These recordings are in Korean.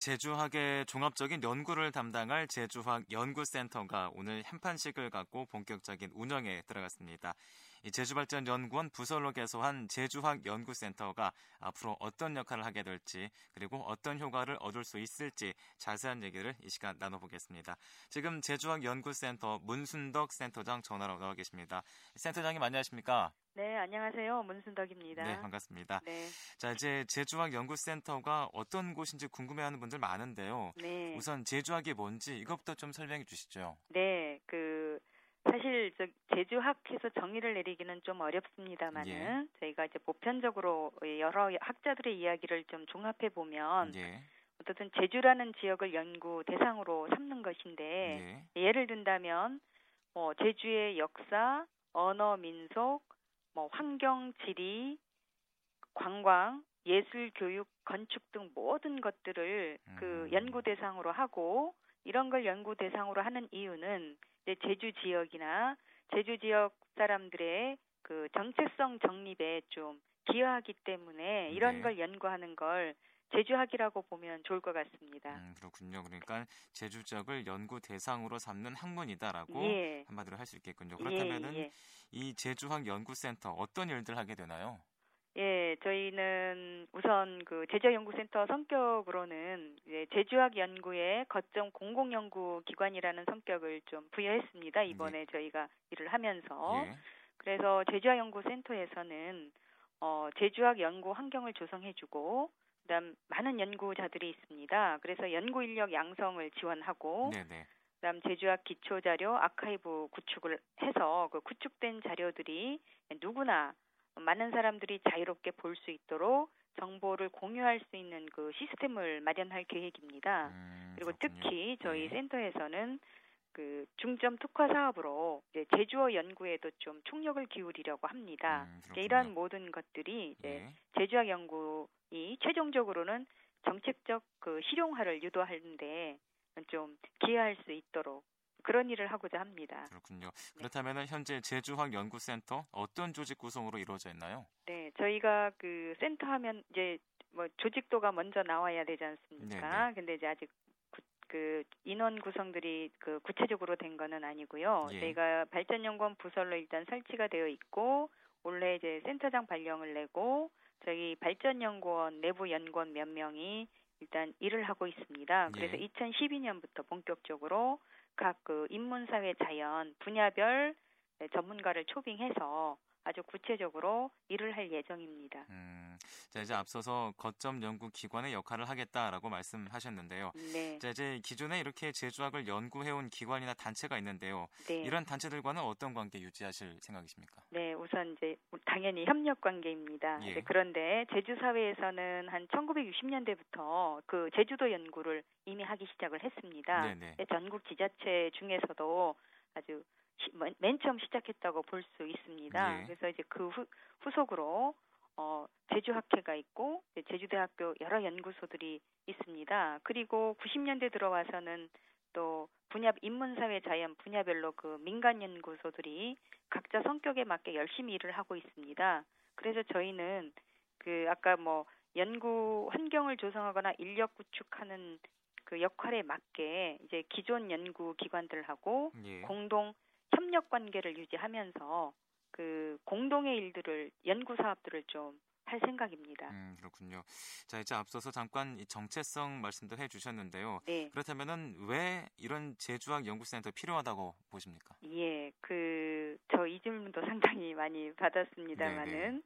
제주학의 종합적인 연구를 담당할 제주학 연구센터가 오늘 한판식을 갖고 본격적인 운영에 들어갔습니다. 제주발전연구원 부설로 개소한 제주학 연구센터가 앞으로 어떤 역할을 하게 될지 그리고 어떤 효과를 얻을 수 있을지 자세한 얘기를 이 시간 나눠보겠습니다. 지금 제주학 연구센터 문순덕 센터장 전화로 나와 계십니다. 센터장님 안녕하십니까? 네, 안녕하세요. 문순덕입니다. 네, 반갑습니다. 네. 자, 이제 제주학 연구센터가 어떤 곳인지 궁금해하는 분들 많은데요. 네. 우선 제주학이 뭔지 이것부터 좀 설명해 주시죠. 네, 그 사실 저 제주학에서 정의를 내리기는 좀 어렵습니다만은 예. 저희가 이제 보편적으로 여러 학자들의 이야기를 좀 종합해 보면 예. 어쨌든 제주라는 지역을 연구 대상으로 삼는 것인데 예. 예를 든다면 뭐 제주의 역사, 언어, 민속, 뭐 환경, 지리, 관광, 예술, 교육, 건축 등 모든 것들을 그 음. 연구 대상으로 하고 이런 걸 연구 대상으로 하는 이유는 이제 제주 지역이나 제주 지역 사람들의 그 정체성 정립에 좀 기여하기 때문에 이런 네. 걸 연구하는 걸 제주학이라고 보면 좋을 것 같습니다. 음, 그렇군요. 그러니까 제주 지역을 연구 대상으로 삼는 학문이다라고 예. 한마디로 할 수 있겠군요. 예, 그렇다면은 예. 이 제주학 연구센터 어떤 일들 하게 되나요? 예, 저희는 우선 그 제주연구센터 성격으로는 이제 제주학 연구의 거점 공공 연구 기관이라는 성격을 좀 부여했습니다. 이번에 저희가 일을 하면서. 예. 그래서 제주학 연구센터에서는 어, 제주학 연구 환경을 조성해 주고 그다음 많은 연구자들이 있습니다. 그래서 연구 인력 양성을 지원하고 네, 네. 그다음 제주학 기초 자료 아카이브 구축을 해서 그 구축된 자료들이 누구나 많은 사람들이 자유롭게 볼 수 있도록 정보를 공유할 수 있는 그 시스템을 마련할 계획입니다. 음, 그리고 그렇군요. 특히 저희 예. 센터에서는 그 중점 특화 사업으로 이제 제주어 연구에도 좀 총력을 기울이려고 합니다. 음. 이러한 모든 것들이 이제 예. 제주학 연구이 최종적으로는 정책적 그 실용화를 유도하는데 좀 기여할 수 있도록 그런 일을 하고자 합니다. 그렇군요. 그렇다면은 현재 제주학 연구센터 어떤 조직 구성으로 이루어져 있나요? 네, 저희가 그 센터 하면 이제 뭐 조직도가 먼저 나와야 되지 않습니까? 네네. 근데 이제 아직 구- 그 인원 구성들이 그 구체적으로 된 거는 아니고요. 예. 저희가 발전연구원 부설로 일단 설치가 되어 있고 올해 이제 센터장 발령을 내고 저희 발전연구원 내부 연구원 몇 명이 일단 일을 하고 있습니다. 그래서 예. 2012년부터 본격적으로 각 그 인문사회 자연 분야별 네, 전문가를 초빙해서 아주 구체적으로 일을 할 예정입니다. 음, 자 이제 앞서서 거점 연구 기관의 역할을 하겠다라고 말씀하셨는데요. 네, 자 이제 기존에 이렇게 제주학을 연구해온 기관이나 단체가 있는데요. 네, 이런 단체들과는 어떤 관계 유지하실 생각이십니까? 네. 우선 이제 당연히 협력 관계입니다. 예. 그런데 제주 사회에서는 한 1960년대부터 그 제주도 연구를 이미 하기 시작을 했습니다. 네네. 전국 지자체 중에서도 아주 시- 맨- 맨 처음 시작했다고 볼 수 있습니다. 예. 그래서 이제 그 후, 후속으로 어, 제주학회가 있고 제주대학교 여러 연구소들이 있습니다. 그리고 90년대 들어와서는 또 분야 인문사회 자연 분야별로 그 민간 연구소들이 각자 성격에 맞게 열심히 일을 하고 있습니다. 그래서 저희는 그 아까 뭐 연구 환경을 조성하거나 인력 구축하는 그 역할에 맞게 이제 기존 연구 기관들하고 예. 공동 협력 관계를 유지하면서 그 공동의 일들을 연구 사업들을 좀 할 생각입니다. 음, 그렇군요. 자, 이제 앞서서 잠깐 이 정체성 말씀도 해주셨는데요. 네. 그렇다면은 왜 이런 제주학 연구센터 필요하다고 보십니까? 예, 그, 저 이 질문도 상당히 많이 받았습니다만은, 네네.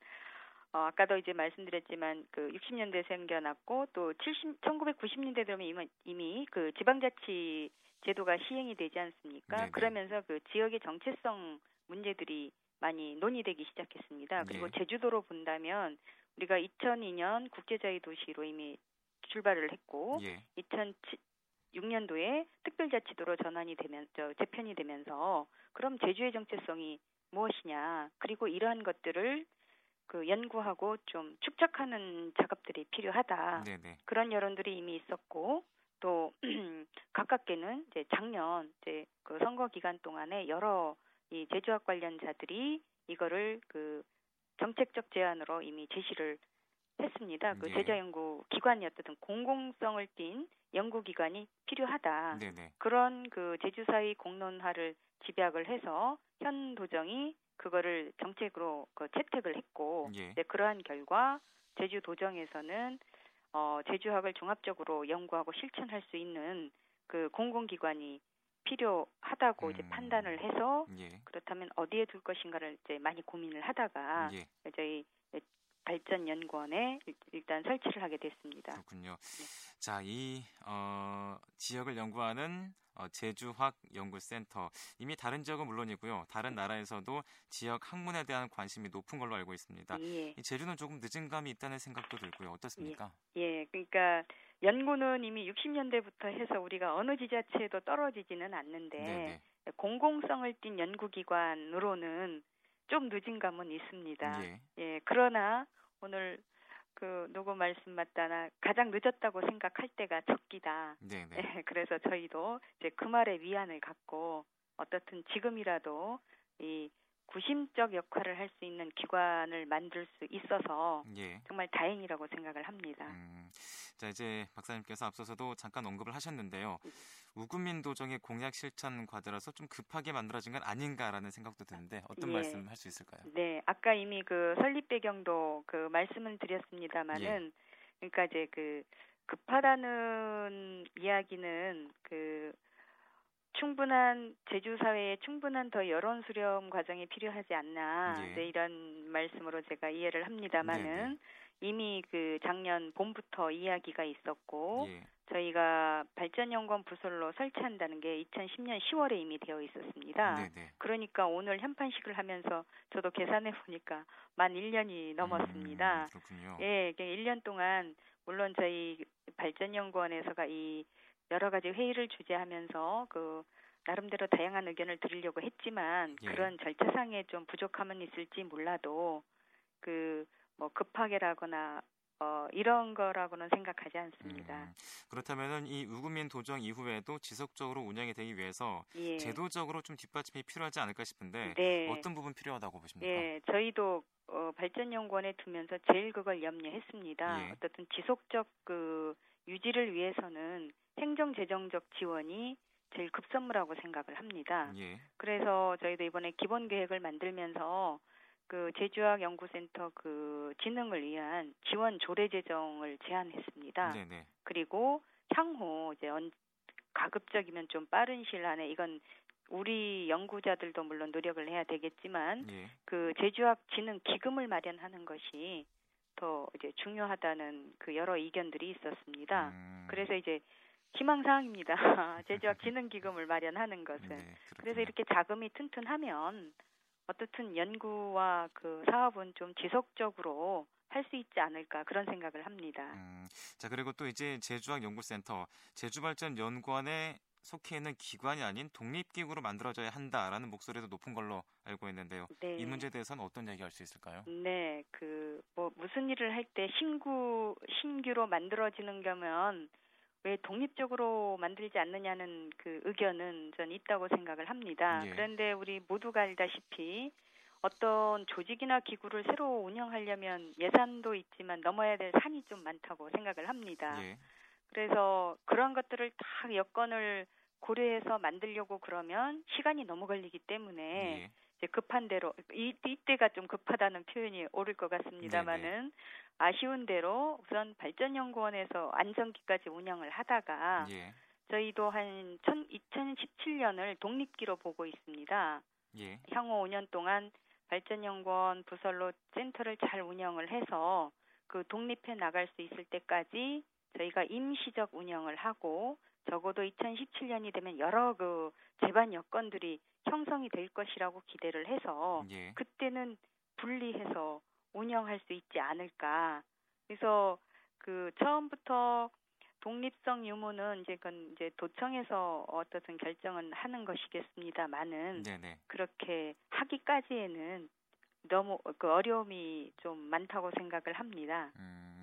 어, 아까도 이제 말씀드렸지만, 그 60년대 생겨났고, 또 70, 1990년대 되면 이미, 이미 그 지방자치 제도가 시행이 되지 않습니까? 네네. 그러면서 그 지역의 정체성 문제들이 많이 논의되기 시작했습니다. 그리고 예. 제주도로 본다면, 우리가 2002년 국제자유 도시로 이미 출발을 했고, 예. 2006년도에 특별자치도로 전환이 되면 저 재편이 되면서 그럼 제주의 정체성이 무엇이냐 그리고 이러한 것들을 그 연구하고 좀 축적하는 작업들이 필요하다 네네. 그런 여론들이 이미 있었고 또 가깝게는 이제 작년 이제 그 선거 기간 동안에 여러 이 제주학 관련자들이 이거를 그 정책적 제안으로 이미 제시를 했습니다. 그 예. 제자 연구 기관이 어쨌든 공공성을 띈 연구 기관이 필요하다. 네네. 그런 그 제주사의 공론화를 집약을 해서 현 도정이 그거를 정책으로 그 채택을 했고 예. 네, 그러한 결과 제주 도정에서는 어, 제주학을 종합적으로 연구하고 실천할 수 있는 그 공공기관이 필요하다고 이제 음. 판단을 해서 예. 그렇다면 어디에 둘 것인가를 이제 많이 고민을 하다가 예. 저희 발전연구원에 일- 일단 설치를 하게 됐습니다. 그렇군요. 네. 자, 이 어, 지역을 연구하는 어, 제주학 연구센터 이미 다른 지역은 물론이고요. 다른 나라에서도 지역 학문에 대한 관심이 높은 걸로 알고 있습니다. 예. 이 제주는 조금 늦은 감이 있다는 생각도 들고요. 어떻습니까? 예, 그러니까 연구는 이미 60년대부터 해서 우리가 어느 지자체에도 떨어지지는 않는데 네네. 공공성을 띈 연구기관으로는 좀 늦은 감은 있습니다. 예. 예, 그러나 오늘 그 누구 말씀 맞다나 가장 늦었다고 생각할 때가 적기다. 네네. 예, 그래서 저희도 이제 그 말에 위안을 갖고 어떻든 지금이라도 이 구심적 역할을 할 수 있는 기관을 만들 수 있어서 예. 정말 다행이라고 생각을 합니다. 음, 자 이제 박사님께서 앞서서도 잠깐 언급을 하셨는데요. 우금민 도정의 공약 실천 과제라서 좀 급하게 만들어진 건 아닌가라는 생각도 드는데 어떤 예. 말씀 할수 있을까요? 네, 아까 이미 그 설립 배경도 그 말씀을 드렸습니다마는 그러니까 이제 그 급하다는 이야기는 그 충분한 제주 사회에 충분한 더 여론 수렴 과정이 필요하지 않나 예. 네, 이런 말씀으로 제가 이해를 합니다마는 네네. 이미 그 작년 봄부터 이야기가 있었고 예. 저희가 발전연구원 부설로 설치한다는 게 2010년 10월에 이미 되어 있었습니다. 네네. 그러니까 오늘 현판식을 하면서 저도 계산해 보니까 만 1년이 넘었습니다. 음, 그렇군요. 예, 이게 1년 동안 물론 저희 발전연구원에서가 이 여러 가지 회의를 주재하면서 그 나름대로 다양한 의견을 드리려고 했지만 예. 그런 절차상에 좀 부족함은 있을지 몰라도 그 뭐 급하게라거나 어 이런 거라고는 생각하지 않습니다. 음, 그렇다면은 이 우금민 도정 이후에도 지속적으로 운영이 되기 위해서 예. 제도적으로 좀 뒷받침이 필요하지 않을까 싶은데 네. 어떤 부분 필요하다고 보십니까? 예, 저희도 어, 발전연구원에 두면서 제일 그걸 염려했습니다. 예. 어떻든 지속적 그 유지를 위해서는 행정재정적 지원이 제일 급선무라고 생각을 합니다. 예. 그래서 저희도 이번에 기본 계획을 만들면서 그 제주학 연구센터 그 진흥을 위한 지원 조례 제정을 제안했습니다. 네네. 그리고 향후 이제 언, 가급적이면 좀 빠른 시일 안에 이건 우리 연구자들도 물론 노력을 해야 되겠지만 예. 그 제주학 진흥 기금을 마련하는 것이 더 이제 중요하다는 그 여러 의견들이 있었습니다. 음, 그래서 이제 희망 사항입니다. 제주학 진흥 기금을 마련하는 것은 네, 그래서. 이렇게 자금이 튼튼하면 어떻든 연구와 그 사업은 좀 지속적으로 할 수 있지 않을까 그런 생각을 합니다. 음, 자 그리고 또 이제 제주학 연구센터 제주발전 연구원에 속해 있는 기관이 아닌 독립기구로 만들어져야 한다라는 목소리도 높은 걸로 알고 있는데요. 네. 이 문제에 대해서는 어떤 얘기할 수 있을까요? 네, 그 뭐 무슨 일을 할 때 신구 신규로 만들어지는 거면 왜 독립적으로 만들지 않느냐는 그 의견은 전 있다고 생각을 합니다. 예. 그런데 우리 모두가 알다시피 어떤 조직이나 기구를 새로 운영하려면 예산도 있지만 넘어야 될 산이 좀 많다고 생각을 합니다. 예. 그래서 그런 것들을 다 여건을 고려해서 만들려고 그러면 시간이 너무 걸리기 때문에 예. 이제 급한 대로 이 이때가 좀 급하다는 표현이 옳을 것 같습니다만은 아쉬운 대로 우선 발전연구원에서 안정기까지 운영을 하다가 예. 저희도 한 2017년을 독립기로 보고 있습니다. 예. 향후 5년 동안 발전연구원 부설로 센터를 잘 운영을 해서 그 독립해 나갈 수 있을 때까지 저희가 임시적 운영을 하고 적어도 2017년이 되면 여러 그 제반 여건들이 형성이 될 것이라고 기대를 해서 예. 그때는 분리해서 운영할 수 있지 않을까. 그래서 그 처음부터 독립성 유무는 이제 그건 이제 도청에서 어떻든 결정은 하는 것이겠습니다만은 네네. 그렇게 하기까지에는 너무 그 어려움이 좀 많다고 생각을 합니다. 음,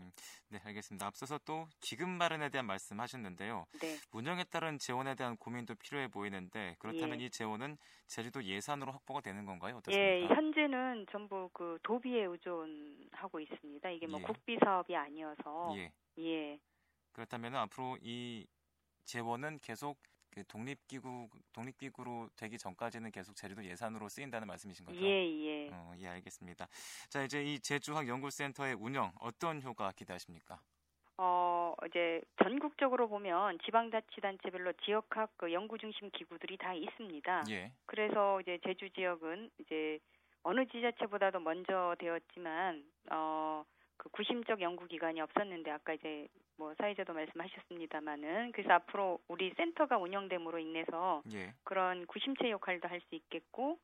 네, 알겠습니다. 앞서서 또 기금 마련에 대한 말씀하셨는데요. 네. 운영에 따른 재원에 대한 고민도 필요해 보이는데 그렇다면 예. 이 재원은 제주도 예산으로 확보가 되는 건가요? 예, 어떻습니까? 현재는 전부 그 도비에 의존하고 있습니다. 이게 뭐 예. 국비 사업이 아니어서 예. 예. 그렇다면 앞으로 이 재원은 계속 그 독립기구 독립기구로 되기 전까지는 계속 제주도 예산으로 쓰인다는 말씀이신 거죠? 예, 예. 어, 예, 알겠습니다. 자, 이제 이 제주학 연구센터의 운영 어떤 효과 기대하십니까? 어, 이제 전국적으로 보면 지방자치단체별로 지역학 그 연구 중심 기구들이 다 있습니다. 예. 그래서 이제 제주 지역은 이제 어느 지자체보다도 먼저 되었지만 어, 그 구심적 연구 기관이 없었는데 아까 이제 뭐 사회자도 말씀하셨습니다마는 그래서 앞으로 우리 센터가 운영됨으로 인해서 예. 그런 구심체 역할도 할 수 있겠고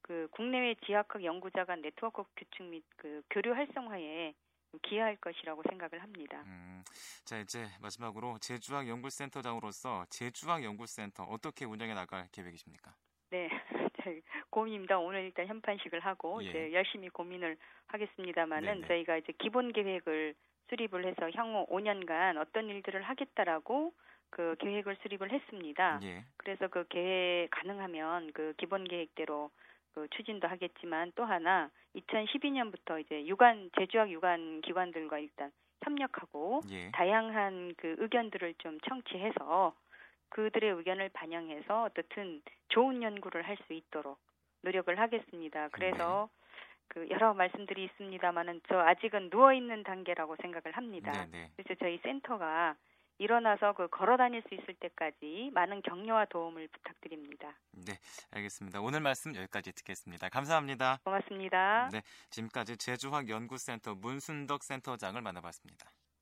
그 국내외 지역학 연구자 간 네트워크 구축 및 그 교류 활성화에 기여할 것이라고 생각을 합니다. 음, 자, 이제 마지막으로 제주학 연구센터장으로서 제주학 연구센터 어떻게 운영해 나갈 계획이십니까? 네, 고민입니다. 오늘 일단 현판식을 하고 예. 이제 열심히 고민을 하겠습니다만은 네네. 저희가 이제 기본 계획을 수립을 해서 향후 5년간 어떤 일들을 하겠다라고 그 계획을 수립을 했습니다. 예. 그래서 그 계획 가능하면 그 기본 계획대로 그 추진도 하겠지만 또 하나 2012년부터 이제 유관 제주학 유관 기관들과 일단 협력하고 예. 다양한 그 의견들을 좀 청취해서 그들의 의견을 반영해서 어떻든 좋은 연구를 할 수 있도록 노력을 하겠습니다. 그래서 그 여러 말씀들이 있습니다만은 저 아직은 누워 있는 단계라고 생각을 합니다. 네, 네. 그래서 저희 센터가 일어나서 그 걸어 다닐 수 있을 때까지 많은 격려와 도움을 부탁드립니다. 네, 알겠습니다. 오늘 말씀 여기까지 듣겠습니다. 감사합니다. 고맙습니다. 네, 지금까지 제주학 연구센터 문순덕 센터장을 만나봤습니다.